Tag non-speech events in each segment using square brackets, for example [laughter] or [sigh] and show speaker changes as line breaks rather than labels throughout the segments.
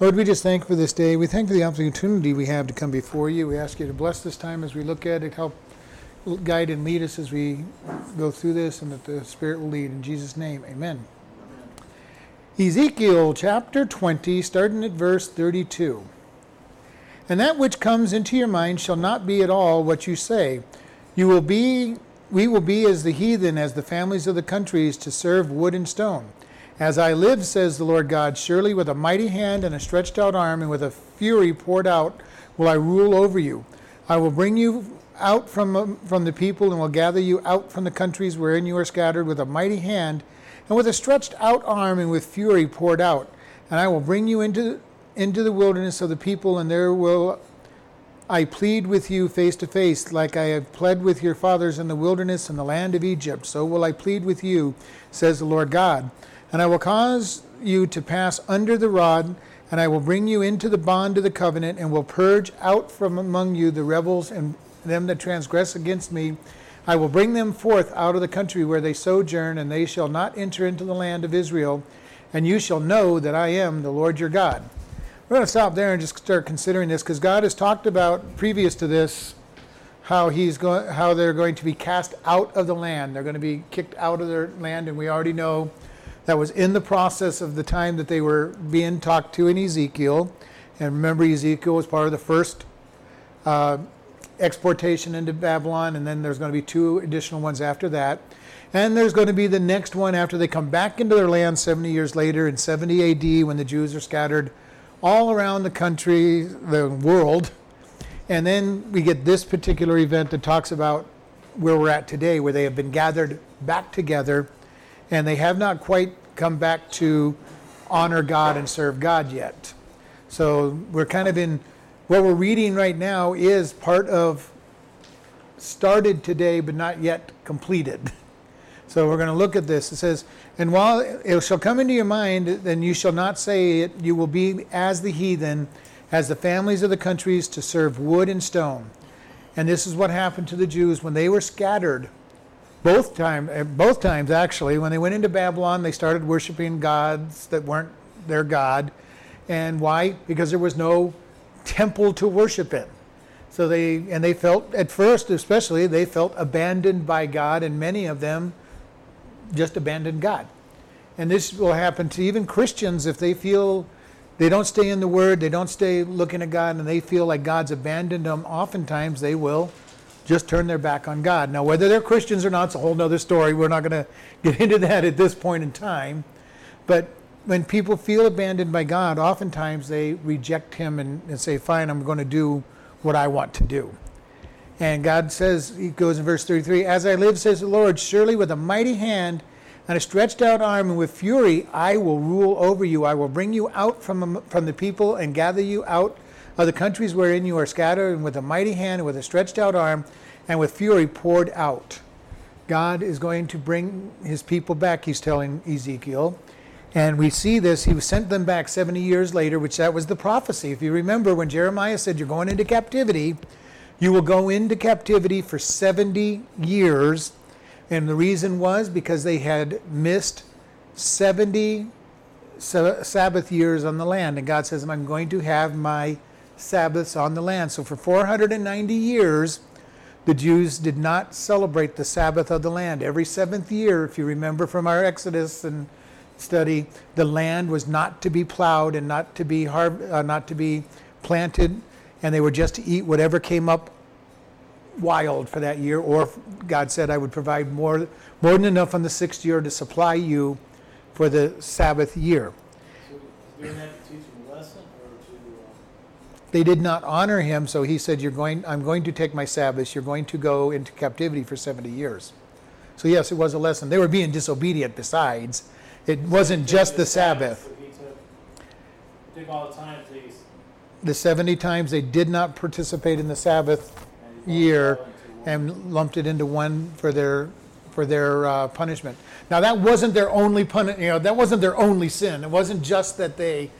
Lord, we just thank for this day. We thank for the opportunity we have to come before you. We ask you to bless this time as we look at it, help guide and lead us as we go through this, and that the Spirit will lead. In Jesus' name, amen. Ezekiel chapter 20, starting at verse 32. And that which comes into your mind shall not be at all what you say. You will be, we will be as the heathen, as the families of the countries, to serve wood and stone. As I live, says the Lord God, surely with a mighty hand and a stretched out arm and with a fury poured out will I rule over you. I will bring you out from, um, from the people and will gather you out from the countries wherein you are scattered with a mighty hand and with a stretched out arm and with fury poured out. And I will bring you into, into the wilderness of the people, and there will I plead with you face to face, like I have pled with your fathers in the wilderness in the land of Egypt. So will I plead with you, says the Lord God. And I will cause you to pass under the rod, and I will bring you into the bond of the covenant, and will purge out from among you the rebels and them that transgress against me. I will bring them forth out of the country where they sojourn, and they shall not enter into the land of Israel. And you shall know that I am the Lord your God. We're going to stop there and just start considering this because God has talked about previous to this how he's going, how they're going to be cast out of the land. They're going to be kicked out of their land, and we already know that was in the process of the time that they were being talked to in Ezekiel. And remember, Ezekiel was part of the first uh, exportation into Babylon, and then there's going to be two additional ones after that. And there's going to be the next one after they come back into their land 70 years later in 70 AD when the Jews are scattered all around the country, the world. And then we get this particular event that talks about where we're at today, where they have been gathered back together and they have not quite come back to honor God and serve God yet. So we're kind of in what we're reading right now is part of started today but not yet completed. [laughs] So we're going to look at this. It says, And while it shall come into your mind, then you shall not say it, you will be as the heathen, as the families of the countries to serve wood and stone. And this is what happened to the Jews when they were scattered both time, eh, both times actually, when they went into Babylon, they started worshiping gods that weren't their God. And why? Because there was no temple to worship in. So they and they felt at first, especially, they felt abandoned by God, and many of them just abandoned God. And this will happen to even Christians if they feel they don't stay in the Word, they don't stay looking at God, and they feel like God's abandoned them. Oftentimes, they will just turn their back on God. Now, whether they're Christians or not, it's a whole other story. We're not going [laughs] to get into that at this point in time. But when people feel abandoned by God, oftentimes they reject Him and, and say, Fine, I'm going to do what I want to do. And God says, He goes in verse 33 As I live, says the Lord, surely with a mighty hand and a stretched out arm and with fury I will rule over you. I will bring you out from, from the people and gather you out of the countries wherein you are scattered, and with a mighty hand, and with a stretched out arm, and with fury poured out. God is going to bring his people back, he's telling Ezekiel. And we see this, he sent them back 70 years later, which that was the prophecy. If you remember when Jeremiah said, You're going into captivity, you will go into captivity for 70 years. And the reason was because they had missed 70 Sabbath years on the land. And God says, I'm going to have my Sabbaths on the land. So for 490 years, the Jews did not celebrate the Sabbath of the land. Every seventh year, if you remember from our Exodus and study, the land was not to be plowed and not to be har- uh, not to be planted, and they were just to eat whatever came up wild for that year. Or God said, "I would provide more more than enough on the sixth year to supply you for the Sabbath year."
So,
they did not honor him, so he said, You're going, I'm going to take my Sabbath, you're going to go into captivity for 70 years. So, yes, it was a lesson. They were being disobedient besides. It wasn't just the Sabbath.
took the
The 70 times they did not participate in the Sabbath year and lumped it into one for their for their uh, punishment. Now that wasn't their only pun- you know that wasn't their only sin. It wasn't just that they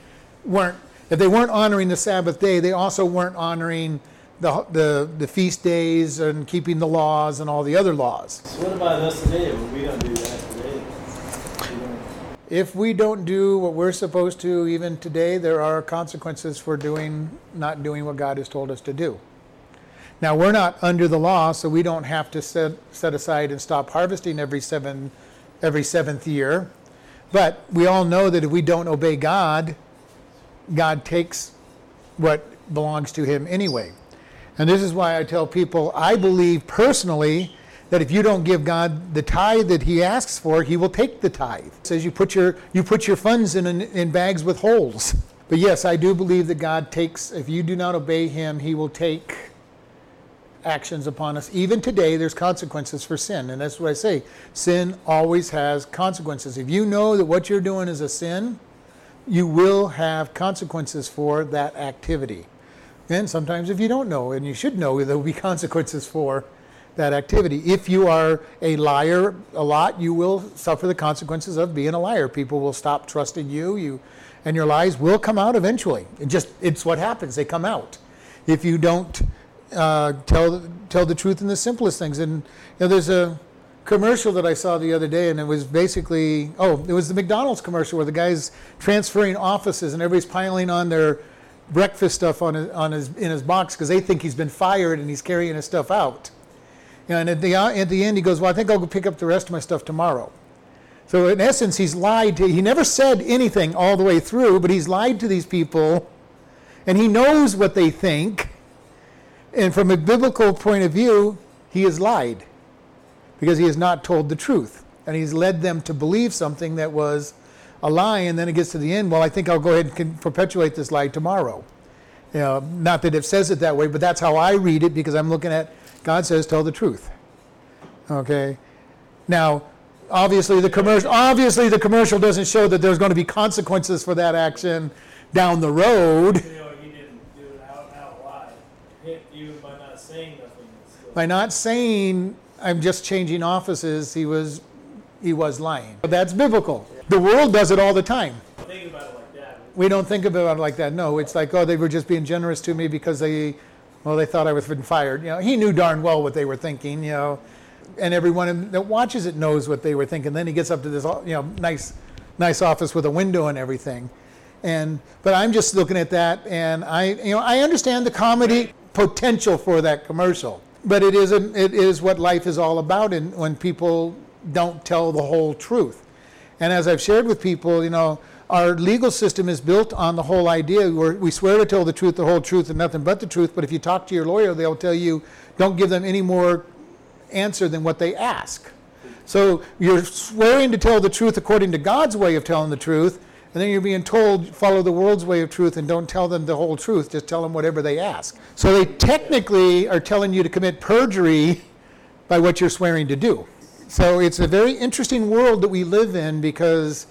weren't if they weren't honoring the Sabbath day, they also weren't honoring the, the, the feast days and keeping the laws and all the other laws.
So what about us today? we don't do that today?
if we don't do what we're supposed to, even today, there are consequences for doing not doing what God has told us to do. Now we're not under the law, so we don't have to set set aside and stop harvesting every seven every seventh year. But we all know that if we don't obey God, God takes what belongs to him anyway. And this is why I tell people I believe personally that if you don't give God the tithe that he asks for, he will take the tithe. It says you put your you put your funds in in bags with holes. [laughs] But yes, I do believe that God takes if you do not obey him, he will take actions upon us. Even today there's consequences for sin, and that's what I say. Sin always has consequences. If you know that what you're doing is a sin, you will have consequences for that activity. And sometimes if you don't know, and you should know, there will be [laughs] consequences for that activity. If you are a liar a lot, you will suffer the consequences of being a liar. People will stop trusting you. You and your lies will come out eventually. It just it's what happens. They come out. If you don't uh, tell tell the truth in the simplest things. And you know, there's a commercial that I saw the other day, and it was basically oh, it was the McDonald's commercial where the guy's transferring offices and everybody's piling on their breakfast stuff on his, on his in his box because they think he's been fired and he's carrying his stuff out. And at the, at the end, he goes, Well, I think I'll go pick up the rest of my stuff tomorrow. So, in essence, he's lied to, he never said anything all the way through, but he's lied to these people, and he knows what they think. And from a biblical point of view, he has lied because he has not told the truth. And he's led them to believe something that was a lie, and then it gets to the end, well, I think I'll go ahead and perpetuate this lie tomorrow. You know, not that it says it that way, but that's how I read it because I'm looking at God says, tell the truth. Okay? Now, obviously the commercial obviously the commercial doesn't show that there's going to be consequences for that action down the road.
You know, he didn't do it out, out loud. He- Even by not saying nothing.
By not saying I'm just changing offices, he was he was lying. But that's biblical. The world does it all the time.
Think about it like that.
We don't think about it like that. No, it's like, oh, they were just being generous to me because they well, they thought I was been fired. You know, he knew darn well what they were thinking. You know, and everyone that watches it knows what they were thinking. Then he gets up to this, you know, nice, nice office with a window and everything. And but I'm just looking at that, and I, you know, I understand the comedy potential for that commercial, but it is a, it is what life is all about, and when people don't tell the whole truth. And as I've shared with people, you know, our legal system is built on the whole idea where we swear to tell the truth, the whole truth, and nothing but the truth. But if you talk to your lawyer, they'll tell you don't give them any more answer than what they ask. So you're swearing to tell the truth according to God's way of telling the truth, and then you're being told follow the world's way of truth and don't tell them the whole truth, just tell them whatever they ask. So they technically are telling you to commit perjury by what you're swearing to do. So it's a very interesting world that we live in because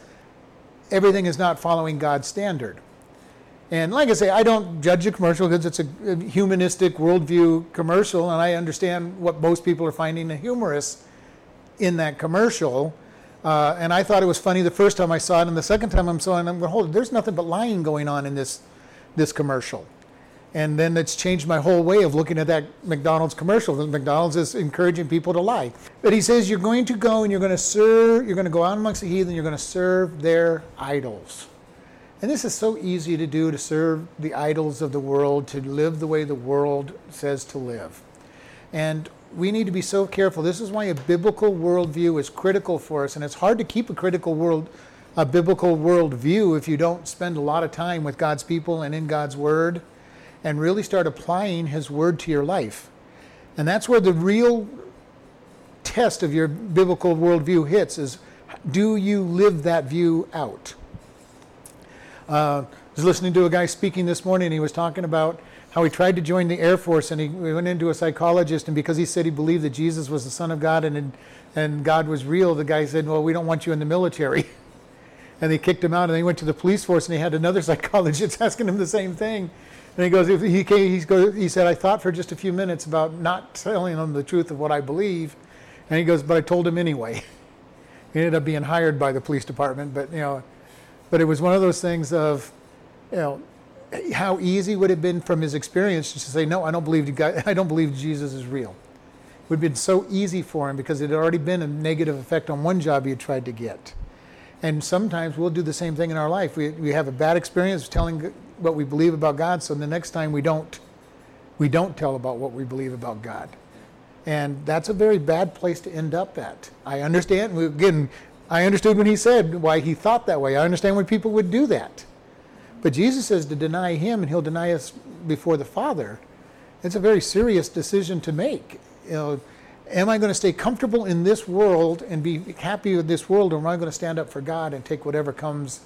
everything is not following God's standard. And like I say, I don't judge a commercial because it's a, humanistic worldview commercial, and I understand what most people are finding humorous in that commercial. Uh, and I thought it was funny the first time I saw it, and the second time I'm saw it, I'm going, hold there's nothing but lying going on in this this commercial. And then it's changed my whole way of looking at that McDonald's commercial. McDonald's is encouraging people to lie. But he says you're going to go and you're going to serve, you're going to go out amongst the heathen, you're going to serve their idols. And this is so easy to do to serve the idols of the world, to live the way the world says to live. And we need to be so careful. This is why a biblical worldview is critical for us. And it's hard to keep a critical world, a biblical worldview if you don't spend a lot of time with God's people and in God's Word and really start applying His Word to your life. And that's where the real test of your biblical worldview hits is do you live that view out? Uh, I was listening to a guy speaking this morning, he was talking about how he tried to join the Air Force, and he went into a psychologist, and because he said he believed that Jesus was the Son of God and, and God was real, the guy said, Well, we don't want you in the military. [laughs] And they kicked him out, and he went to the police force, and he had another [laughs] psychologist asking him the same thing. And he goes, he, came, he, goes, he said, I thought for just a few minutes about not telling them the truth of what I believe. And he goes, but I told him anyway. [laughs] he ended up being hired by the police department, but you know, but it was one of those things of, you know, how easy would it have been from his experience to say, no, I don't believe God, [laughs] I don't believe Jesus is real. It would have been so easy for him because it had already been a negative effect on one job he had tried to get. And sometimes we'll do the same thing in our life. We, we have a bad experience telling what we believe about God, so the next time we don't, we don't tell about what we believe about God. And that's a very bad place to end up at. I understand, again, I understood when he said why he thought that way. I understand why people would do that. But Jesus says to deny him and he'll deny us before the Father. It's a very serious decision to make. You know, am I going to stay comfortable in this world and be happy with this world, or am I going to stand up for God and take whatever comes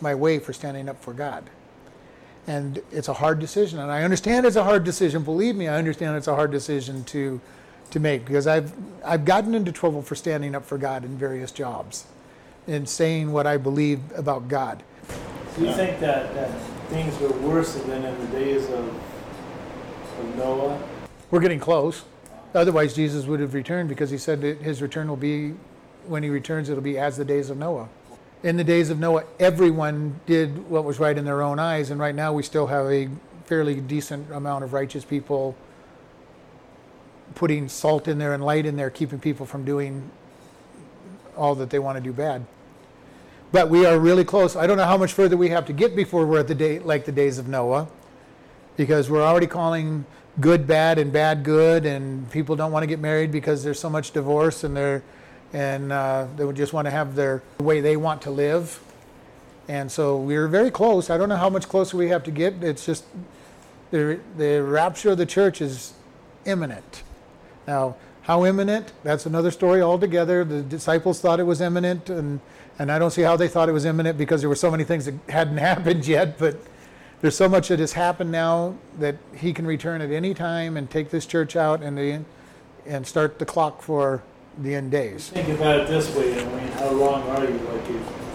my way for standing up for God? And it's a hard decision, and I understand it's a hard decision. Believe me, I understand it's a hard decision to to make because I've I've gotten into trouble for standing up for God in various jobs and saying what I believe about God.
Do you think that, that things were worse than in the days of, of Noah?
We're getting close. Otherwise, Jesus would have returned because he said that his return will be, when he returns, it'll be as the days of Noah. In the days of Noah, everyone did what was right in their own eyes, and right now we still have a fairly decent amount of righteous people putting salt in there and light in there, keeping people from doing all that they want to do bad. But we are really close. I don't know how much further we have to get before we're at the day like the days of Noah, because we're already calling good bad and bad good, and people don't want to get married because there's so much divorce and they're and uh, they would just want to have their way they want to live. And so we're very close. I don't know how much closer we have to get. It's just the the rapture of the church is imminent. Now, how imminent? That's another story altogether. The disciples thought it was imminent, and, and I don't see how they thought it was imminent because there were so many things that hadn't [laughs] happened yet. But there's so much that has happened now that he can return at any time and take this church out and, the, and start the clock for the end days.
Think about it this way. I mean, how long are you? Like, if,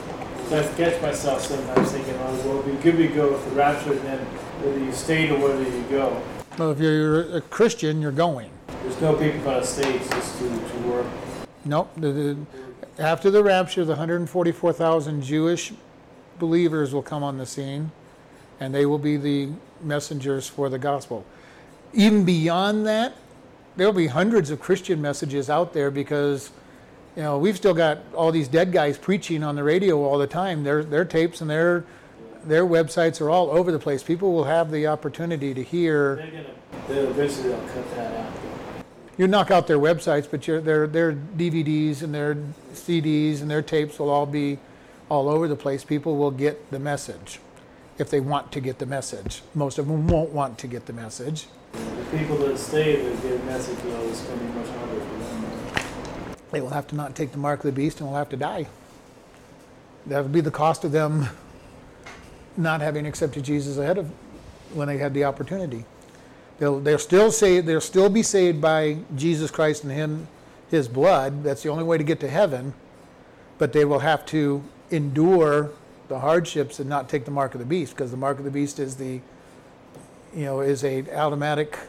I catch myself sometimes thinking, oh, well, it'd be good to go with the rapture, and then whether you stay or whether you go.
Well, if you're a Christian, you're going.
There's no people going to stay just to, to work.
Nope. The, the, after the rapture, the 144,000 Jewish believers will come on the scene, and they will be the messengers for the gospel. Even beyond that, there'll be hundreds of Christian messages out there because, you know, we've still got all these dead guys preaching on the radio all the time. Their their tapes and their their websites are all over the place. People will have the opportunity to hear.
They're gonna, they'll eventually they'll cut that out.
You knock out their websites, but your their their DVDs and their CDs and their tapes will all be all over the place. People will get the message if they want to get the message. Most of them won't want to get the message.
The people that stay that get a message, though, is going to be much harder for them.
They will have to not take the mark of the beast and will have to die. That would be the cost of them not having accepted Jesus ahead of when they had the opportunity. They'll, they'll still say they'll still be saved by Jesus Christ and Him, His blood. That's the only way to get to heaven. But they will have to endure the hardships and not take the mark of the beast, because the mark of the beast is the, you know, is a automatic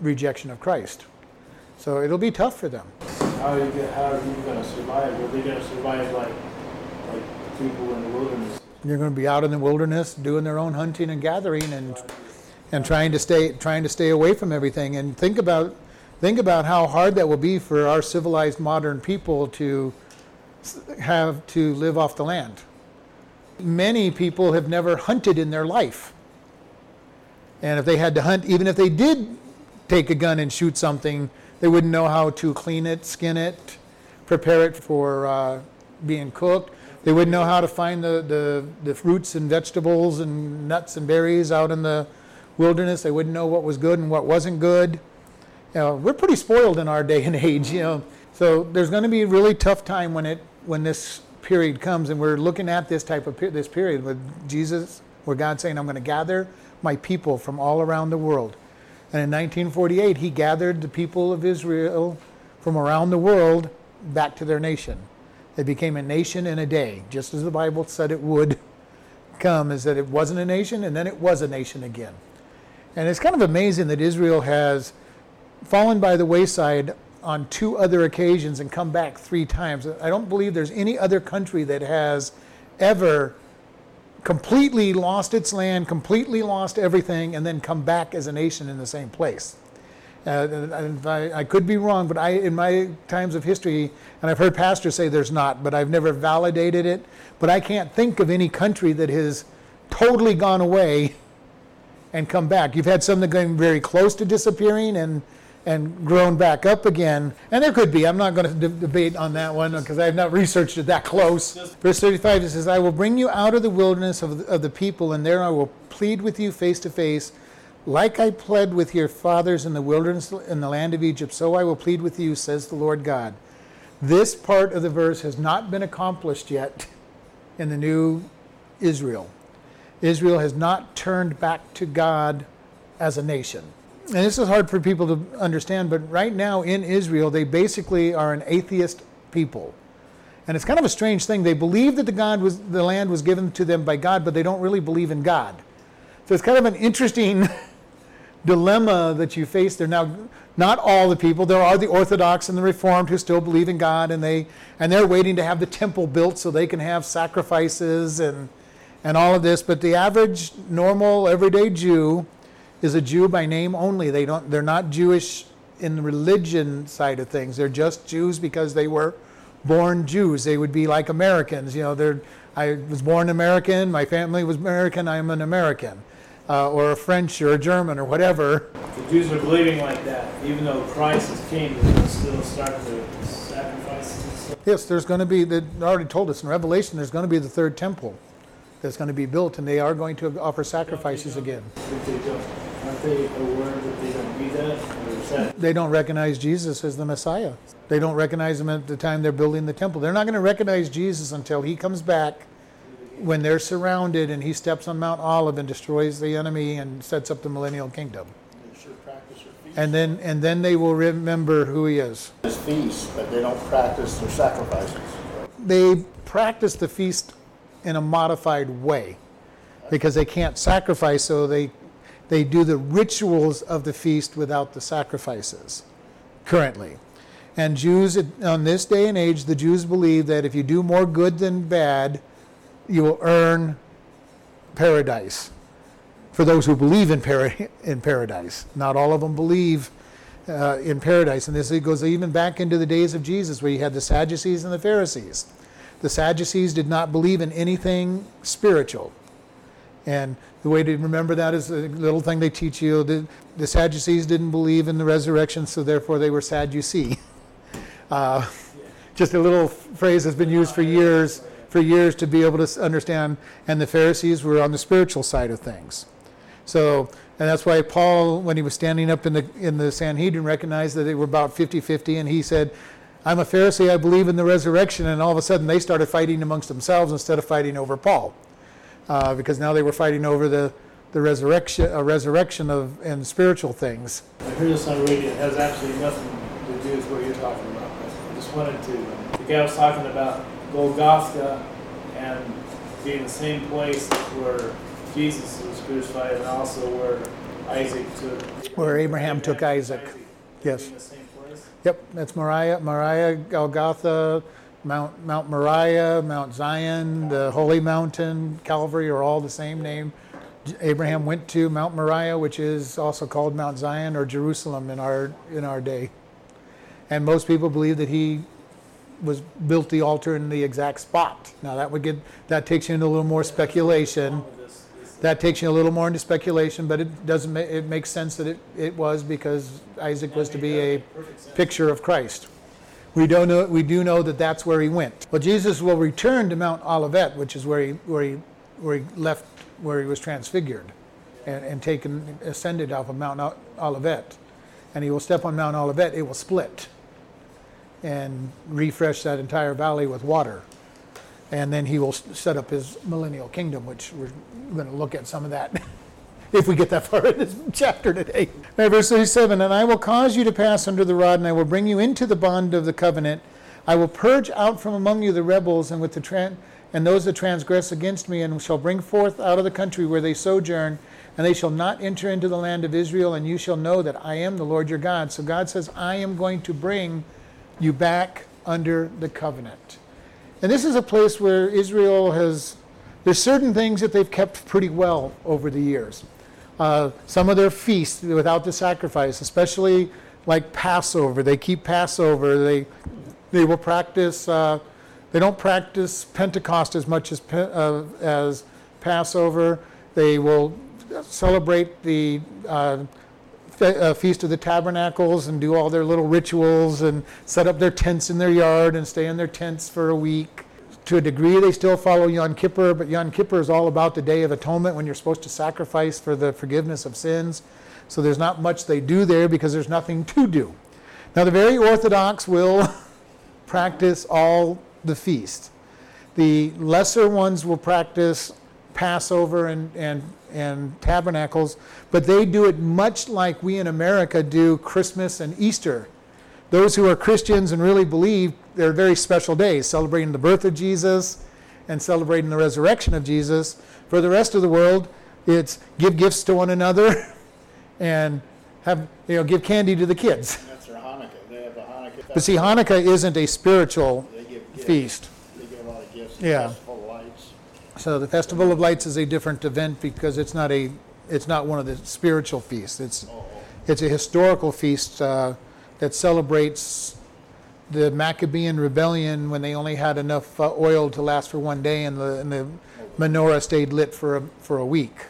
rejection of Christ. So it'll be tough for them.
How are you, how are you going to survive? Are they going to survive like, like people in the wilderness?
They're going to be out in the wilderness doing their own hunting and gathering and and trying to stay trying to stay away from everything. And think about think about how hard that will be for our civilized modern people to have to live off the land. Many people have never hunted in their life. And if they had to hunt, even if they did take a gun and shoot something, they wouldn't know how to clean it, skin it, prepare it for uh, being cooked. They wouldn't know how to find the, the, the fruits and vegetables and nuts and berries out in the wilderness. They wouldn't know what was good and what wasn't good. You know, we're pretty spoiled in our [laughs] day and age, you know. So there's going to be a really tough time when it when this period comes, and we're looking at this type of this period with Jesus, where God's saying, "I'm going to gather my people from all around the world." And in 1948, He gathered the people of Israel from around the world back to their nation. They became a nation in a day, just as the Bible said it would [laughs] come, is that it wasn't a nation and then it was a nation again. And it's kind of amazing that Israel has fallen by the wayside on two other occasions and come back three times. I don't believe there's any other country that has ever completely lost its land, completely lost everything, and then come back as a nation in the same place. Uh, I, I could be wrong, but I, in my times of history, and I've heard pastors say there's not, but I've never validated it. But I can't think of any country that has totally gone away and come back. You've had some that getting very close to disappearing and and grown back up again. And there could be. I'm not going to de- debate on that one because I have not researched it that close. Verse 35 it says, "I will bring you out of the wilderness of the, of the people, and there I will plead with you face to face." Like I pled with your fathers in the wilderness in the land of Egypt, so I will plead with you, says the Lord God. This part of the verse has not been accomplished yet [laughs] in the new Israel. Israel has not turned back to God as a nation. And this is hard for people to understand, but right now in Israel, they basically are an atheist people. And it's kind of a strange thing. They believe that the God was the land was given to them by God, but they don't really believe in God. So it's kind of an interesting [laughs] dilemma that you face there. Now, not all the people. There are the Orthodox and the Reformed who still believe in God, and they and they're waiting to have the temple built so they can have sacrifices and and all of this. But the average, normal, everyday Jew is a Jew by name only. They don't. They're not Jewish in the religion side of things. They're just Jews because they were born Jews. They would be like Americans. You know, they're. I was born American. My family was American. I'm an American, uh, or a French or a German or whatever.
The Jews are believing like that, even though Christ is king, they're still starting to sacrifice.
Yes, there's going to be. They already told us in Revelation. There's going to be the third temple that's going to be built, and they are going to offer sacrifices again.
They don't, aren't they aware that they don't do that? Or
They don't recognize Jesus as the Messiah. They don't recognize him at the time they're building the temple. They're not going to recognize Jesus until he comes back when they're surrounded and he steps on Mount Olive and destroys the enemy and sets up the millennial kingdom.
They should practice their feast.
And then and then they will remember who he is.
This feast, but they don't practice their sacrifices.
They practice the feast in a modified way because they can't sacrifice, so they they do the rituals of the feast without the sacrifices currently. And Jews on this day and age, the Jews believe that if you do more good than bad, you will earn paradise. For those who believe in, para- in paradise, not all of them believe uh, in paradise. And this goes even back into the days of Jesus, where you had the Sadducees and the Pharisees. The Sadducees did not believe in anything spiritual. And the way to remember that is a little thing they teach you. The, the Sadducees didn't believe in the resurrection, so therefore they were sad you see. [laughs] Uh, just a little phrase that's been used for years, for years to be able to understand. And the Pharisees were on the spiritual side of things. So, and that's why Paul, when he was standing up in the in the Sanhedrin, recognized that they were about 50-50, and he said, "I'm a Pharisee. I believe in the resurrection." And all of a sudden, they started fighting amongst themselves instead of fighting over Paul, uh, because now they were fighting over the the resurrection, resurrection of and spiritual things.
I heard this on radio. It has absolutely nothing to do with what you're talking about. I just wanted to. The guy was talking about Golgotha and being the same place where Jesus was crucified, and also where Isaac took.
Where Abraham took Isaac. Yes.
Being the same place.
Yep, that's Moriah, Moriah, Golgotha, Mount Mount Moriah, Mount Zion, the Holy Mountain, Calvary are all the same name. Abraham went to Mount Moriah, which is also called Mount Zion or Jerusalem in our in our day. And most people believe that he was built the altar in the exact spot. Now that would get that takes you into a little more speculation.
All of this- this-
That takes you a little more into speculation, but it doesn't. ma- It makes sense that it, it was because Isaac was to be a picture of Christ. We don't know. We do know that that's where he went. Well, Jesus will return to Mount Olivet, which is where he where he where he left, where he was transfigured, and, and taken ascended off of Mount Olivet, and he will step on Mount Olivet. It will split, and refresh that entire valley with water, and then he will set up his millennial kingdom, which we're going to look at some of that [laughs] if we get that far in this [laughs] chapter today. Verse 37 And I will cause you to pass under the rod, and I will bring you into the bond of the covenant. I will purge out from among you the rebels and with the and those that transgress against me, and shall bring forth out of the country where they sojourn, and they shall not enter into the land of Israel, and you shall know that I am the Lord your God. So God says, I am going to bring you back under the covenant. And this is a place where Israel has, there's certain things that they've kept pretty well over the years. uh, some of their feasts without the sacrifice, especially like Passover. They keep Passover. They they will practice. Uh, they don't practice Pentecost as much as uh, as Passover. They will celebrate the uh, uh, Feast of the Tabernacles and do all their little rituals and set up their tents in their yard and stay in their tents for a week. To a degree, they still follow Yom Kippur, but Yom Kippur is all about the Day of Atonement when you're supposed to sacrifice for the forgiveness of sins. So there's not much they do there because there's nothing to do. Now, the very Orthodox will [laughs] practice all the feast. The lesser ones will practice Passover and, and, and tabernacles, but they do it much like we in America do Christmas and Easter. Those who are Christians and really believe they're very special days, celebrating the birth of Jesus and celebrating the resurrection of Jesus. For the rest of the world, it's give gifts to one another [laughs] and have you know give candy to the kids.
That's their Hanukkah. They have a Hanukkah.
But see, Hanukkah isn't a spiritual
They give gifts.
feast.
They give a lot of gifts.
Yeah. So the Festival of Lights is a different event because it's not a, it's not one of the spiritual feasts. It's, it's a historical feast uh, that celebrates the Maccabean rebellion when they only had enough uh, oil to last for one day and the, and the menorah stayed lit for a, for a week.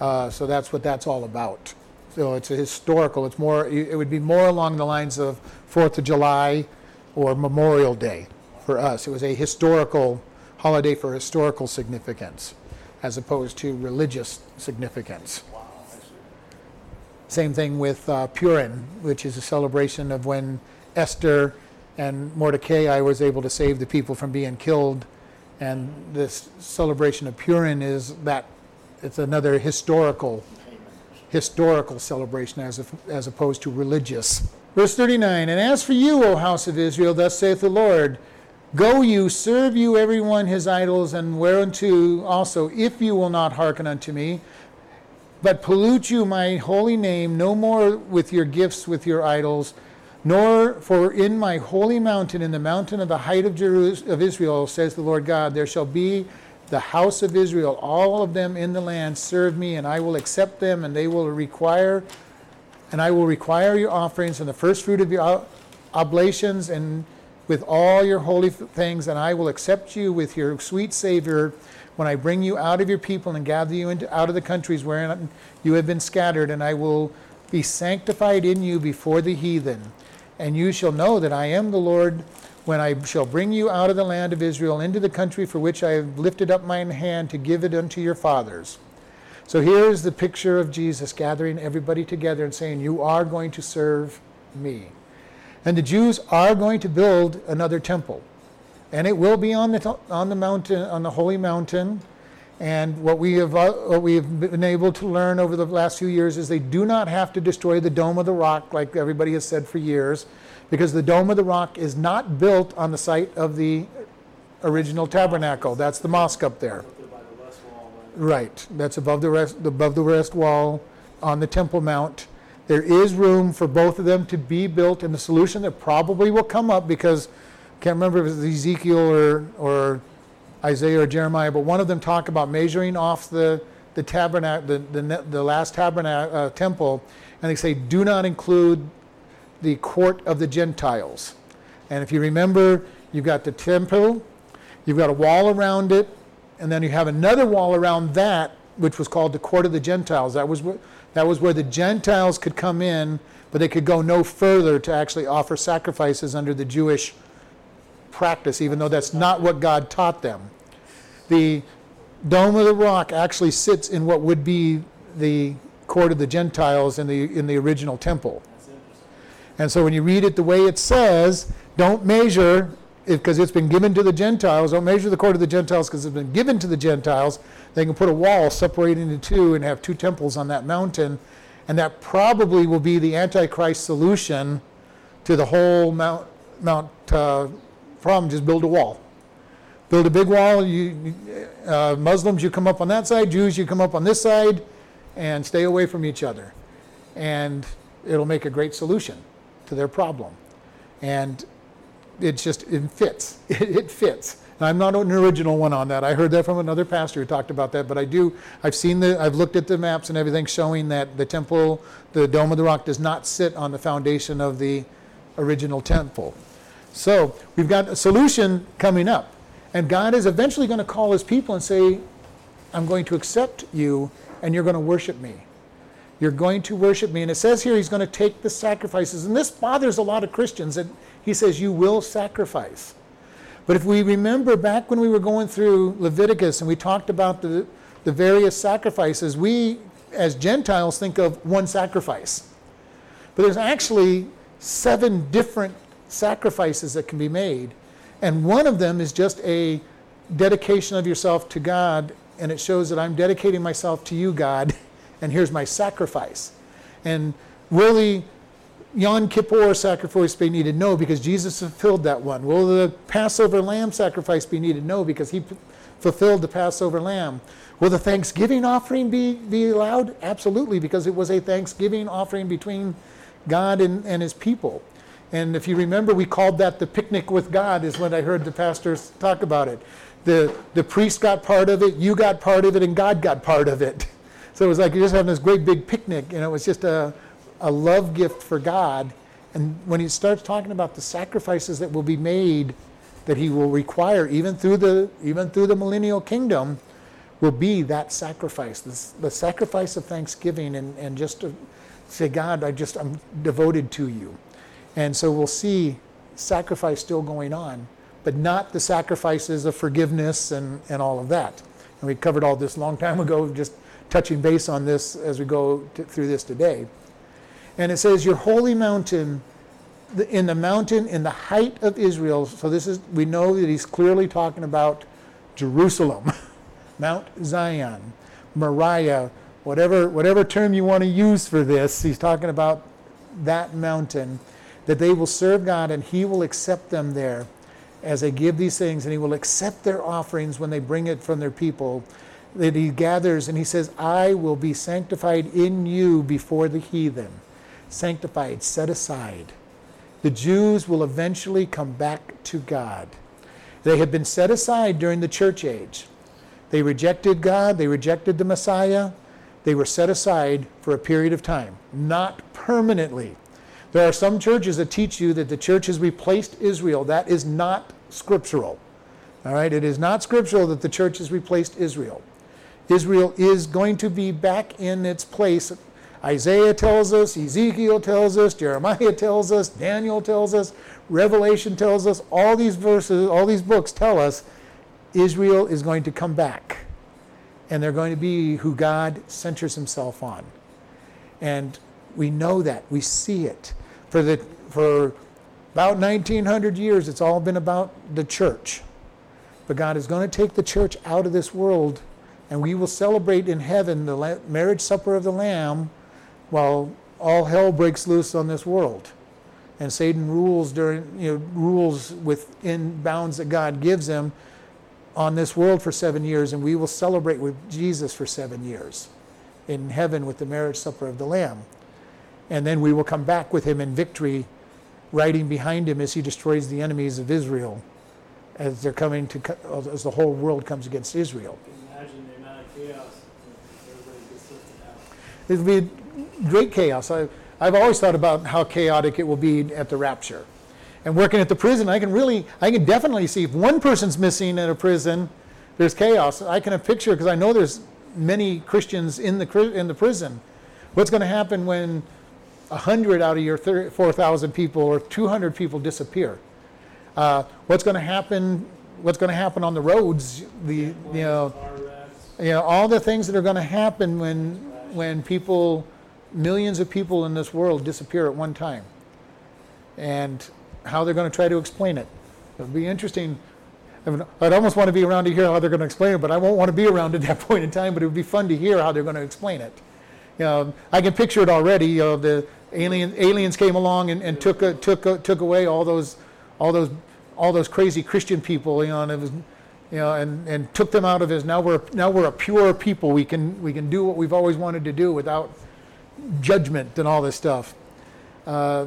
Uh, so that's what that's all about. So it's a historical. It's more. It would be more along the lines of Fourth of July or Memorial Day for us. It was a historical holiday for historical significance, as opposed to religious significance.
Wow,
Same thing with uh, Purim, which is a celebration of when Esther and Mordecai was able to save the people from being killed. And this celebration of Purim is that it's another historical historical celebration as, as opposed to religious. Verse 39 And as for you, O house of Israel, thus saith the Lord, Go you, serve you every one his idols, and whereunto also, if you will not hearken unto me, but pollute you my holy name no more with your gifts with your idols, nor for in my holy mountain, in the mountain of the height of, Jerus- of Israel, says the Lord God, there shall be the house of Israel, all of them in the land serve me, and I will accept them, and they will require, and I will require your offerings and the first fruit of your oblations, and with all your holy things, and I will accept you with your sweet Savior when I bring you out of your people and gather you into, out of the countries wherein you have been scattered, and I will be sanctified in you before the heathen. And you shall know that I am the Lord when I shall bring you out of the land of Israel into the country for which I have lifted up mine hand to give it unto your fathers. So here is the picture of Jesus gathering everybody together and saying, You are going to serve me. And the Jews are going to build another temple. And it will be on the, on the mountain, on the holy mountain. And what we have uh, what we have been able to learn over the last few years is they do not have to destroy the dome of the rock like everybody has said for years, because the dome of the rock is not built on the site of the original tabernacle. That's the mosque up there.
West.
Right, that's above the rest, above the West Wall on the Temple Mount. There is room for both of them to be built, and the solution that probably will come up because I can't remember if it's Ezekiel or, or Isaiah or Jeremiah, but one of them talk about measuring off the, the tabernacle, the, the, the last tabernacle, uh, temple, and they say, do not include the court of the Gentiles. And if you remember, you've got the temple, you've got a wall around it, and then you have another wall around that, which was called the court of the Gentiles. That was, wh- that was where the Gentiles could come in, but they could go no further to actually offer sacrifices under the Jewish practice, even though that's not what God taught them. The Dome of the Rock actually sits in what would be the court of the Gentiles in the, in the original temple. And so when you read it the way it says, don't measure, because it's been given to the Gentiles, don't measure the court of the Gentiles because it's been given to the Gentiles. They can put a wall separating the two and have two temples on that mountain. And that probably will be the Antichrist solution to the whole Mount, Mount uh, problem. Just build a wall. Build a big wall. You, uh, Muslims, you come up on that side. Jews, you come up on this side, and stay away from each other. And it'll make a great solution to their problem. And it's just, it fits. [laughs] It fits. I'm not an original one on that. I heard that from another pastor who talked about that, but I do, I've seen the, I've looked at the maps and everything showing that the temple, the Dome of the Rock, does not sit on the foundation of the original temple. So we've got a solution coming up. And God is eventually going to call his people and say, I'm going to accept you and you're going to worship me. You're going to worship me. And it says here he's going to take the sacrifices. And this bothers a lot of Christians that he says, You will sacrifice. But if we remember back when we were going through Leviticus and we talked about the, the various sacrifices, we as Gentiles think of one sacrifice. But there's actually seven different sacrifices that can be made. And one of them is just a dedication of yourself to God, and it shows that I'm dedicating myself to you, God, [laughs] and here's my sacrifice. And the Yom Kippur sacrifice be needed? No, because Jesus fulfilled that one. Will the Passover lamb sacrifice be needed? No, because he fulfilled the Passover lamb. Will the Thanksgiving offering be, be allowed? Absolutely, because it was a Thanksgiving offering between God and, and his people. And if you remember, we called that the picnic with God, is when I heard the pastors talk about it. The, the priest got part of it, you got part of it, and God got part of it. [laughs] So it was like you're just having this great big picnic, and it was just a, a love gift for God. And when he starts talking about the sacrifices that will be made, that he will require, even through the, even through the millennial kingdom, will be that sacrifice, the, sacrifice of thanksgiving, and, and just to say, God, I just, I'm devoted to you. And so we'll see sacrifice still going on, but not the sacrifices of forgiveness and, and all of that. And we covered all this a long time ago, just touching base on this as we go through this today. And it says, Your holy mountain, in the mountain in the height of Israel. So this is, we know that he's clearly talking about Jerusalem, [laughs] Mount Zion, Moriah, whatever, whatever term you want to use for this, he's talking about that mountain that they will serve God and He will accept them there as they give these things, and He will accept their offerings when they bring it from their people. That He gathers and He says, I will be sanctified in you before the heathen. Sanctified, set aside. The Jews will eventually come back to God. They had been set aside during the church age. They rejected God, they rejected the Messiah, they were set aside for a period of time, not permanently. There are some churches that teach you that the church has replaced Israel. That is not scriptural. All right, it is not scriptural that the church has replaced Israel. Israel is going to be back in its place. Isaiah tells us, Ezekiel tells us, Jeremiah tells us, Daniel tells us, Revelation tells us, all these verses, all these books tell us Israel is going to come back. And they're going to be who God centers himself on. And we know that. We see it for the for about 1900 years it's all been about the church but god is going to take the church out of this world and we will celebrate in heaven the marriage supper of the lamb while all hell breaks loose on this world and satan rules during you know rules within bounds that god gives him on this world for seven years and we will celebrate with jesus for seven years in heaven with the marriage supper of the lamb and then we will come back with him in victory, riding behind him as he destroys the enemies of Israel, as they're coming to, as the whole world comes against Israel.
Imagine the amount of chaos everybody gets out.
It would be great chaos. I, I've always thought about how chaotic it will be at the rapture. And working at the prison, I can really, I can definitely see if one person's missing in a prison, there's chaos. I can picture because I know there's many Christians in the in the prison. What's going to happen when 100 out of your 4,000 people or 200 people disappear. Uh, what's going to happen? What's going to happen on the roads? The you know, you know all the things that are going to happen when when people, millions of people in this world disappear at one time, and how they're going to try to explain it. It'll be interesting. I'd almost want to be around to hear how they're going to explain it, but I won't want to be around at that [laughs] point in time. But it would be fun to hear how they're going to explain it. You know, I can picture it already. You know, the Alien, aliens came along and, and took took took away all those all those all those crazy Christian people, you know, and it was, you know, and, and took them out of his. Now we're now we're a pure people. We can we can do what we've always wanted to do without judgment and all this stuff. Uh,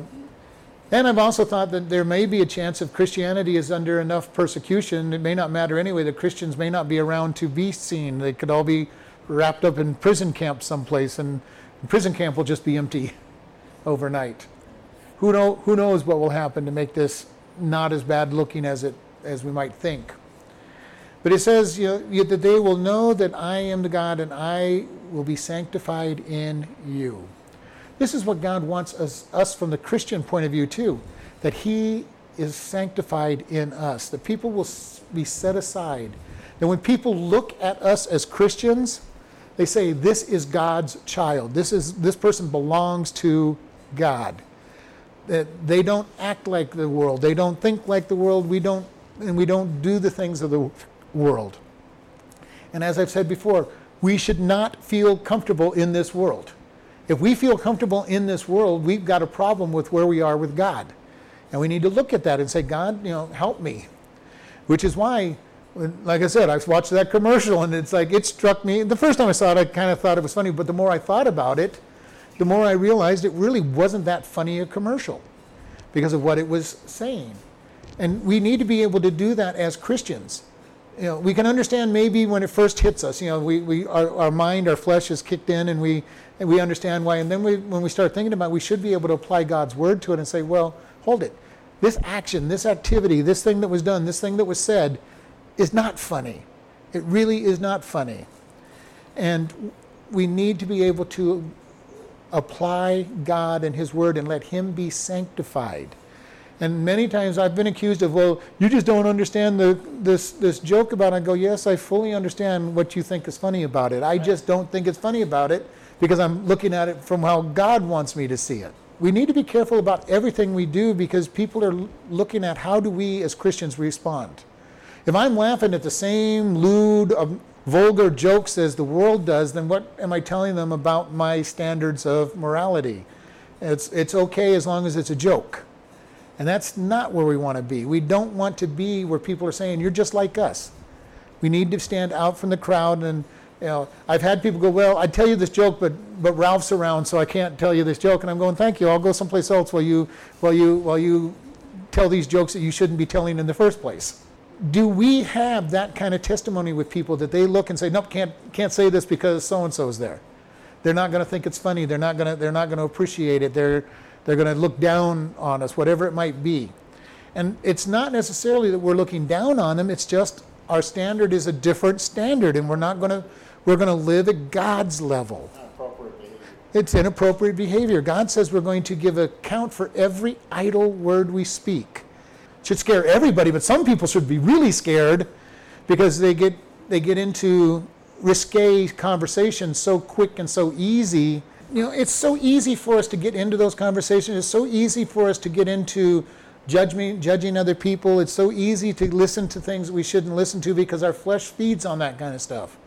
And I've also thought that there may be a chance if Christianity is under enough persecution, it may not matter anyway, that Christians may not be around to be seen. They could all be wrapped up in prison camp someplace, and the prison camp will just be empty [laughs] overnight. Who, know, who knows what will happen to make this not as bad looking as, it, as we might think. But it says you know, that they will know that I am the God and I will be sanctified in you. This is what God wants us, us from the Christian point of view, too, that He is sanctified in us, that people will be set aside. That when people look at us as Christians, they say, This is God's child. This, is, this person belongs to God. That they don't act like the world, they don't think like the world, we don't, and we don't do the things of the world. And as I've said before, we should not feel comfortable in this world. If we feel comfortable in this world, we've got a problem with where we are with God. And we need to look at that and say, God, you know, help me. Which is why, like I said, I watched that commercial and it's like, it struck me. The first time I saw it, I kind of thought it was funny, but the more I thought about it, the more I realized it really wasn't that funny a commercial because of what it was saying. And we need to be able to do that as Christians you know, we can understand maybe when it first hits us, you know, we, we our, our mind, our flesh is kicked in and we, and we understand why. And then we, when we start thinking about it, we should be able to apply God's word to it and say, well, hold it. This action, this activity, this thing that was done, this thing that was said is not funny. It really is not funny. And we need to be able to apply God and His word and let Him be sanctified. And many times I've been accused of, well, you just don't understand the, this, this joke about it. I go, yes, I fully understand what you think is funny about it. I just don't think it's funny about it because I'm looking at it from how God wants me to see it. We need to be careful about everything we do because people are looking at how do we as Christians respond. If I'm laughing at the same lewd, um, vulgar jokes as the world does, then what am I telling them about my standards of morality? It's, it's okay as long as it's a joke. And that's not where we want to be. We don't want to be where people are saying, you're just like us. We need to stand out from the crowd. And, you know, I've had people go, well, I'd tell you this joke, but, but Ralph's around, so I can't tell you this joke. And I'm going, thank you. I'll go someplace else while you, while you, while you tell these jokes that you shouldn't be telling in the first place. Do we have that kind of testimony with people that they look and say, nope, can't, can't say this because so and so's there? They're not going to think it's funny. They're not going to, they're not going to appreciate it. They're, they're going to look down on us, whatever it might be. And it's not necessarily that we're looking down on them, it's just our standard is a different standard, and we're not going to we're going to live at God's level. It's inappropriate behavior. God says we're going to give account for every idle word we speak. It should scare everybody, but some people should be really scared because they get they get into risque conversations so quick and so easy you know, it's so easy for us to get into those conversations. It's so easy for us to get into judging, judging other people. It's so easy to listen to things we shouldn't listen to because our flesh feeds on that kind of stuff.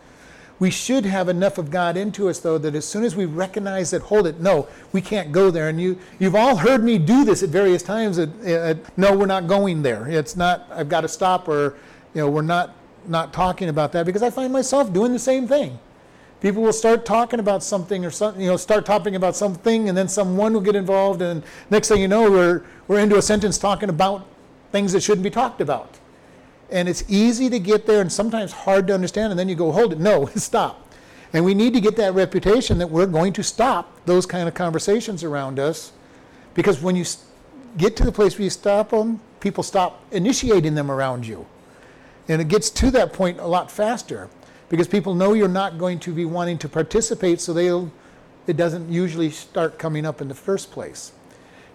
We should have enough of God into us, though, that as soon as we recognize that, hold it, no, we can't go there. And you, you've all heard me do this at various times. That, no, we're not going there. It's not. I've got to stop, or you know, we're not not talking about that because I find myself doing the same thing. People will start talking about something or something, you know, start talking about something, and then someone will get involved, and next thing you know, we're, we're into a sentence talking about things that shouldn't be talked about. And it's easy to get there and sometimes hard to understand, and then you go, hold it, no, [laughs] stop. And we need to get that reputation that we're going to stop those kind of conversations around us because when you get to the place where you stop them, people stop initiating them around you. And it gets to that point a lot faster because people know you're not going to be wanting to participate, so they'll, it doesn't usually start coming up in the first place.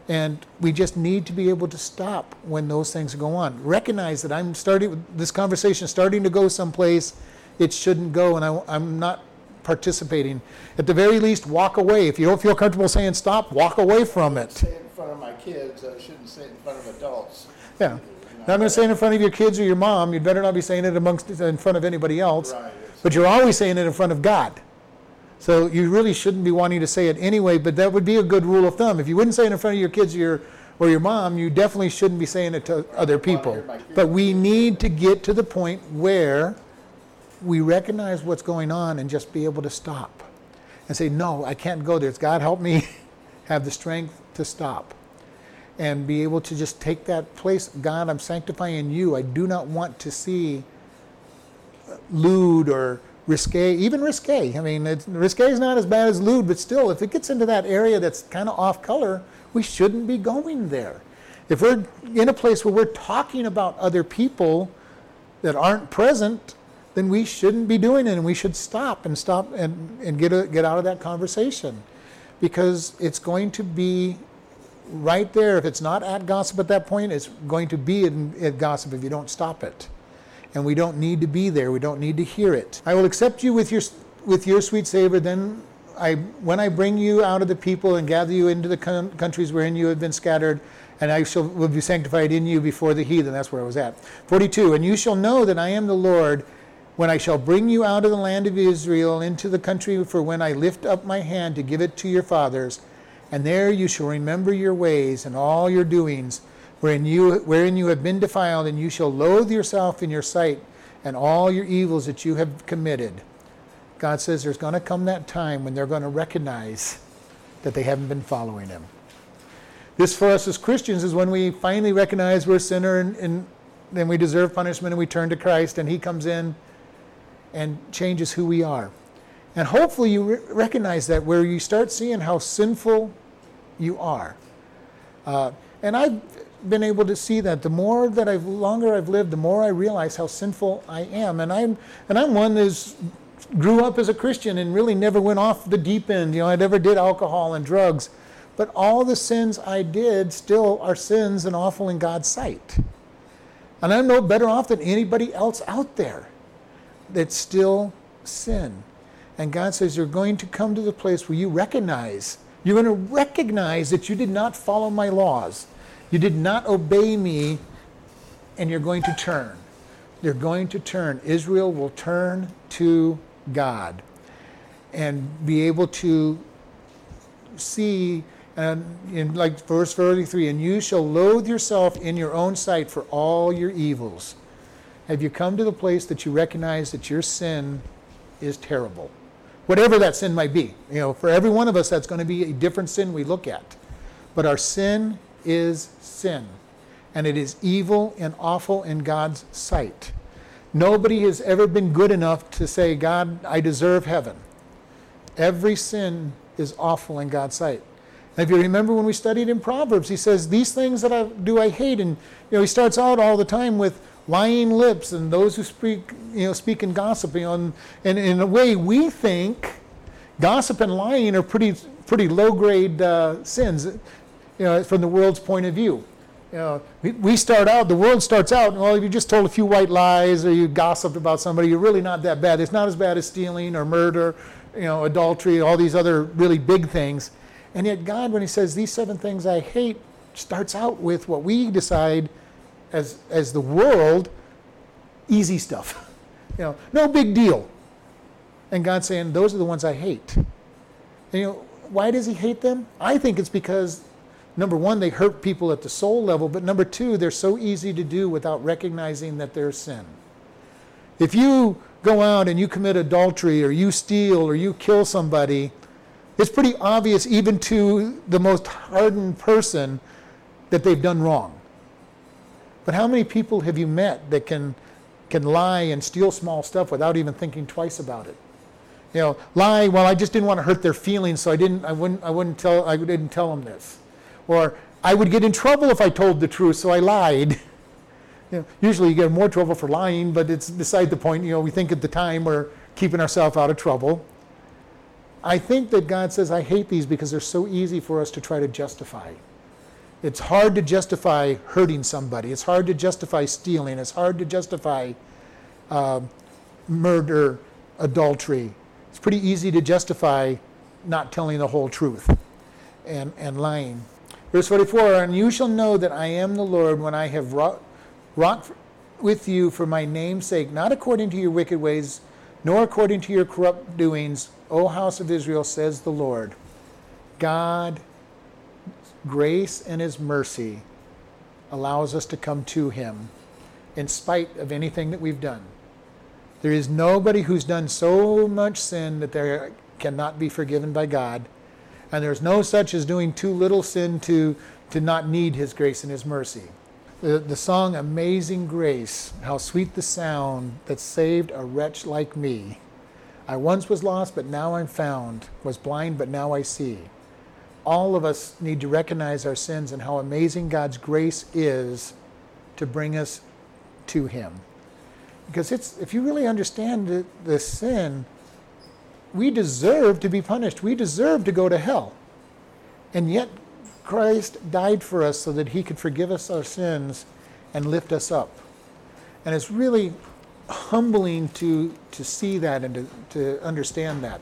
And we just need to be able to stop when those things go on. Recognize that I'm starting, this conversation starting to go someplace it shouldn't go, and I, I'm not participating. At the very least, walk away. If you don't feel comfortable saying stop, walk away from it.
Say it in front of my kids, I shouldn't say it in front of adults.
Yeah. Not going to say it in front of your kids or your mom. You'd better not be saying it amongst in front of anybody else.
Right.
But you're always saying it in front of God. So you really shouldn't be wanting to say it anyway, but that would be a good rule of thumb. If you wouldn't say it in front of your kids or your, or your mom, you definitely shouldn't be saying it to other people. But we need to get to the point where we recognize what's going on and just be able to stop and say, No, I can't go there. It's God help me [laughs] have the strength to stop. and be able to just take that place. God, I'm sanctifying you. I do not want to see lewd or risque, even risque. I mean, risque is not as bad as lewd, but still, if it gets into that area that's kind of off color, we shouldn't be going there. If we're in a place where we're talking about other people that aren't present, then we shouldn't be doing it and we should stop and stop and, and get, a, get out of that conversation because it's going to be right there. If it's not at gossip at that point, it's going to be in, at gossip if you don't stop it and we don't need to be there. We don't need to hear it. I will accept you with your with your sweet savor. Then I, when I bring you out of the people and gather you into the con- countries wherein you have been scattered, and I shall will be sanctified in you before the heathen. That's where I was at. 42. And you shall know that I am the Lord when I shall bring you out of the land of Israel into the country for when I lift up my hand to give it to your fathers, and there you shall remember your ways and all your doings wherein you, wherein you have been defiled, and you shall loathe yourself in your sight and all your evils that you have committed. God says there's going to come that time when they're going to recognize that they haven't been following Him. This for us as Christians is when we finally recognize we're a sinner and, and then we deserve punishment and we turn to Christ and He comes in and changes who we are. And hopefully you re- recognize that where you start seeing how sinful you are. Uh, and I've been able to see that the more that I've longer I've lived, the more I realize how sinful I am. And I'm and I'm one that's grew up as a Christian and really never went off the deep end. You know, I never did alcohol and drugs. But all the sins I did still are sins and awful in God's sight. And I'm no better off than anybody else out there that's still sin. And God says, You're going to come to the place where you recognize, you're going to recognize that you did not follow my laws you did not obey me, and you're going to turn. You're going to turn. Israel will turn to God and be able to see and in like verse 33 and you shall loathe yourself in your own sight for all your evils have you come to the place that you recognize that your sin is terrible whatever that sin might be you know for every one of us that's going to be a different sin we look at but our sin is sin, and it is evil and awful in God's sight. Nobody has ever been good enough to say, God, I deserve heaven. Every sin is awful in God's sight. And if you remember when we studied in Proverbs, he says, These things that I do I hate. And you know, he starts out all the time with lying lips and those who speak, you know, speak in gossip. You know, and, and in a way, we think gossip and lying are pretty pretty low grade uh, sins you know, from the world's point of view. Uh, you know, we start out, the world starts out, well, if you just told a few white lies or you gossiped about somebody, you're really not that bad. It's not as bad as stealing or murder, you know, adultery, all these other really big things. And yet, God, when He says these seven things I hate, starts out with what we decide as, as the world easy stuff. [laughs] You know, no big deal. And God's saying, those are the ones I hate. And, you know, why does He hate them? I think it's because number one, they hurt people at the soul level, but number two, they're so easy to do without recognizing that they're sin. If you go out and you commit adultery or you steal or you kill somebody, it's pretty obvious even to the most hardened person that they've done wrong. But how many people have you met that can can lie and steal small stuff without even thinking twice about it? You know, lie, well I just didn't want to hurt their feelings, so I didn't I wouldn't I wouldn't tell I didn't tell them this. Or I would get in trouble if I told the truth, so I lied. [laughs] You know, usually you get more trouble for lying, but it's beside the point. You know, we think at the time we're keeping ourselves out of trouble. I think that God says, I hate these because they're so easy for us to try to justify. It's hard to justify hurting somebody. It's hard to justify stealing. It's hard to justify uh, murder, adultery. It's pretty easy to justify not telling the whole truth and, and lying. Verse 44 And you shall know that I am the Lord when I have wrought, wrought with you for my name's sake, not according to your wicked ways, nor according to your corrupt doings, O house of Israel, says the Lord. God, grace and his mercy allows us to come to him in spite of anything that we've done. There is nobody who's done so much sin that they cannot be forgiven by God and there's no such as doing too little sin to to not need his grace and his mercy. The, the song Amazing Grace, how sweet the sound that saved a wretch like me. I once was lost, but now I'm found, was blind, but now I see. All of us need to recognize our sins and how amazing God's grace is to bring us to Him. Because it's, if you really understand the, the sin, we deserve to be punished. We deserve to go to hell. And yet, Christ died for us so that He could forgive us our sins and lift us up. And it's really humbling to, to see that and to, to understand that.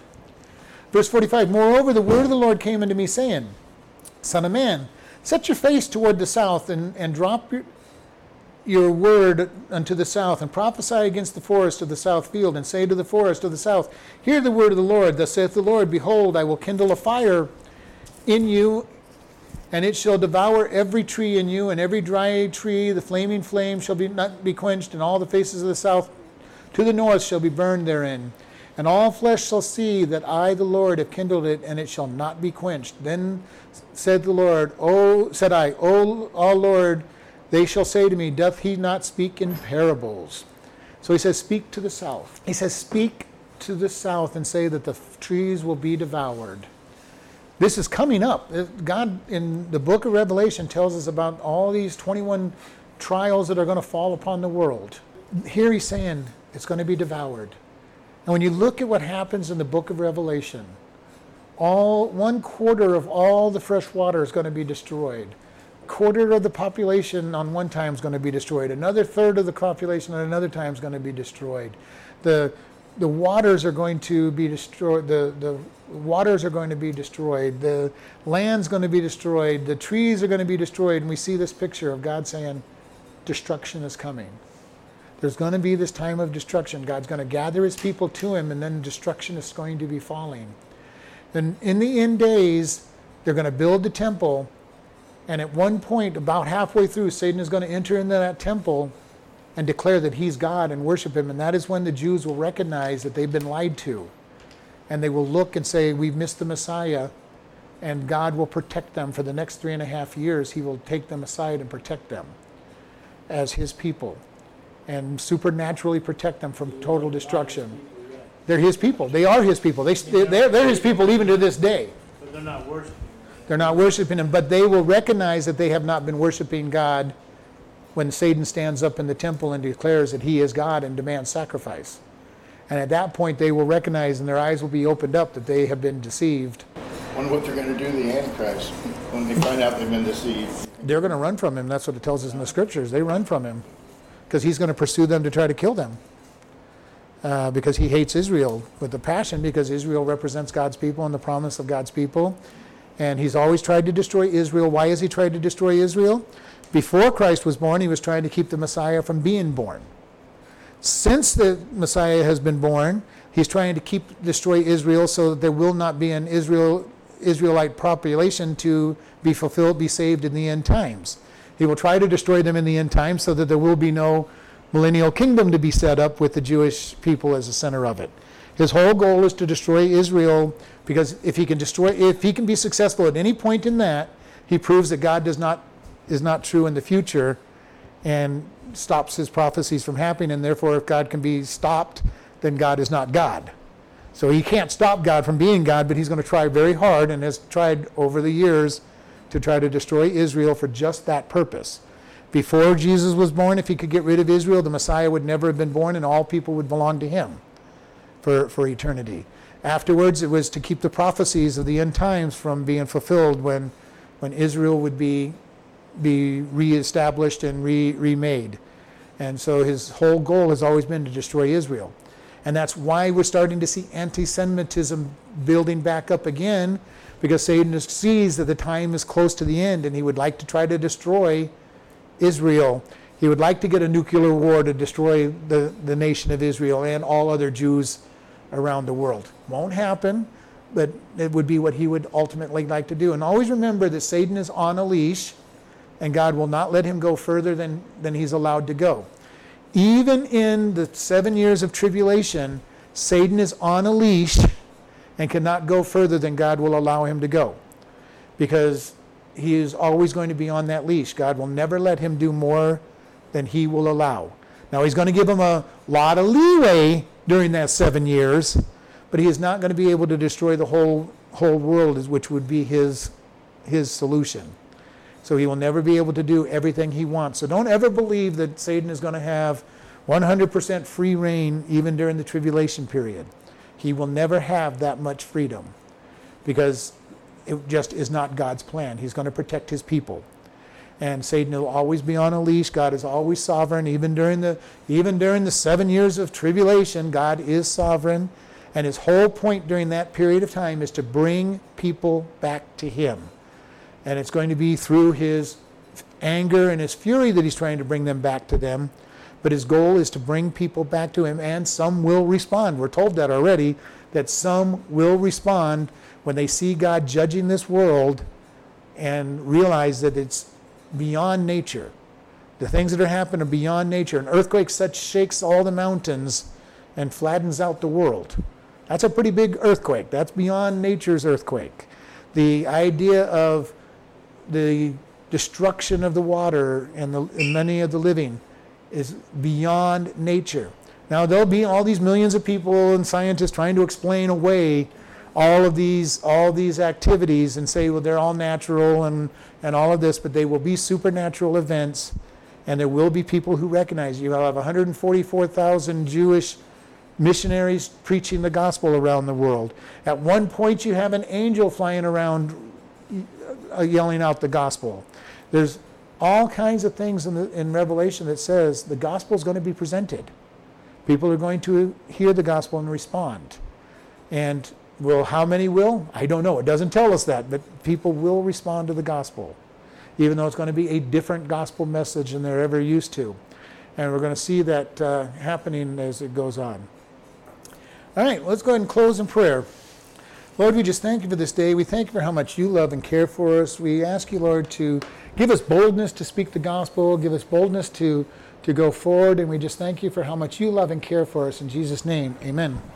Verse 45 Moreover, the word of the Lord came unto me, saying, Son of man, set your face toward the south and, and drop your, your word unto the south, and prophesy against the forest of the south field, and say to the forest of the south, Hear the word of the Lord. Thus saith the Lord, Behold, I will kindle a fire in you, and it shall devour every tree in you, and every dry tree, the flaming flame shall be not be quenched, and all the faces of the south to the north shall be burned therein. And all flesh shall see that I, the Lord, have kindled it, and it shall not be quenched. Then said the Lord, O said I, O, O Lord, they shall say to me, Doth he not speak in parables? So he says, Speak to the south. He says, Speak to the south and say that the trees will be devoured. This is coming up. God in the book of Revelation tells us about all these 21 trials that are going to fall upon the world. Here he's saying it's going to be devoured. And when you look at what happens in the book of Revelation, all one quarter of all the fresh water is going to be destroyed. Quarter of the population on one time is going to be destroyed. Another third of the population at another time is going to be destroyed. The the waters are going to be destroyed. The the waters are going to be destroyed. The land's going to be destroyed. The trees are going to be destroyed. And we see this picture of God saying, destruction is coming. There's going to be this time of destruction. God's going to gather his people to him, and then destruction is going to be falling. And in the end days, they're going to build the temple. And at one point, about halfway through, Satan is going to enter into that temple and declare that he's God and worship him. And that is when the Jews will recognize that they've been lied to. And they will look and say, We've missed the Messiah. And God will protect them for the next three and a half years. He will take them aside and protect them as his people and supernaturally protect them from total destruction. They're his people. They are his people. They, they're, they're his people even to this day.
But they're not worshiping.
They're not worshiping him, but they will recognize that they have not been worshiping God when Satan stands up in the temple and declares that he is God and demands sacrifice. And at that point, they will recognize and their eyes will be opened up that they have been deceived.
Wonder what they're going to do to the Antichrist when they find out they've been deceived.
They're going to run from him. That's what it tells us in the scriptures. They run from him because he's going to pursue them to try to kill them. Uh, because he hates Israel with a passion, because Israel represents God's people and the promise of God's people. And he's always tried to destroy Israel. Why has he tried to destroy Israel? Before Christ was born, he was trying to keep the Messiah from being born. Since the Messiah has been born, he's trying to keep destroy Israel so that there will not be an Israel Israelite population to be fulfilled, be saved in the end times. He will try to destroy them in the end times so that there will be no millennial kingdom to be set up with the Jewish people as the center of it. His whole goal is to destroy Israel because if he can destroy if he can be successful at any point in that, he proves that God does not is not true in the future and stops his prophecies from happening and therefore if God can be stopped, then God is not God. So he can't stop God from being God, but he's going to try very hard and has tried over the years to try to destroy Israel for just that purpose. Before Jesus was born, if he could get rid of Israel, the Messiah would never have been born and all people would belong to him for, for eternity. Afterwards, it was to keep the prophecies of the end times from being fulfilled when, when Israel would be, be reestablished and re, remade. And so his whole goal has always been to destroy Israel. And that's why we're starting to see anti Semitism building back up again, because Satan sees that the time is close to the end and he would like to try to destroy Israel. He would like to get a nuclear war to destroy the, the nation of Israel and all other Jews around the world. Won't happen, but it would be what he would ultimately like to do. And always remember that Satan is on a leash and God will not let him go further than, than he's allowed to go. Even in the seven years of tribulation, Satan is on a leash and cannot go further than God will allow him to go. Because he is always going to be on that leash. God will never let him do more than he will allow. Now, he's going to give him a lot of leeway during that seven years, but he is not going to be able to destroy the whole, whole world, which would be his, his solution. So he will never be able to do everything he wants. So don't ever believe that Satan is going to have 100% free rein even during the tribulation period. He will never have that much freedom because it just is not God's plan. He's going to protect his people. And Satan will always be on a leash. God is always sovereign. Even during the even during the seven years of tribulation, God is sovereign. And his whole point during that period of time is to bring people back to him. And it's going to be through his anger and his fury that he's trying to bring them back to them. But his goal is to bring people back to him, and some will respond. We're told that already, that some will respond when they see God judging this world and realize that it's beyond nature. The things that are happening are beyond nature. An earthquake such shakes all the mountains and flattens out the world. That's a pretty big earthquake. That's beyond nature's earthquake. The idea of the destruction of the water and, the, and many of the living is beyond nature. Now, there'll be all these millions of people and scientists trying to explain away all of these all these activities and say, well, they're all natural and, and all of this, but they will be supernatural events, and there will be people who recognize you. I'll have 144,000 Jewish missionaries preaching the gospel around the world. At one point, you have an angel flying around uh, yelling out the gospel. There's all kinds of things in, the, in Revelation that says the gospel is going to be presented. People are going to hear the gospel and respond. And well, how many will? I don't know. It doesn't tell us that, but people will respond to the gospel, even though it's going to be a different gospel message than they're ever used to. And we're going to see that uh, happening as it goes on. All right, let's go ahead and close in prayer. Lord, we just thank you for this day. We thank you for how much you love and care for us. We ask you, Lord, to give us boldness to speak the gospel, give us boldness to, to go forward, and we just thank you for how much you love and care for us. In Jesus' name, amen.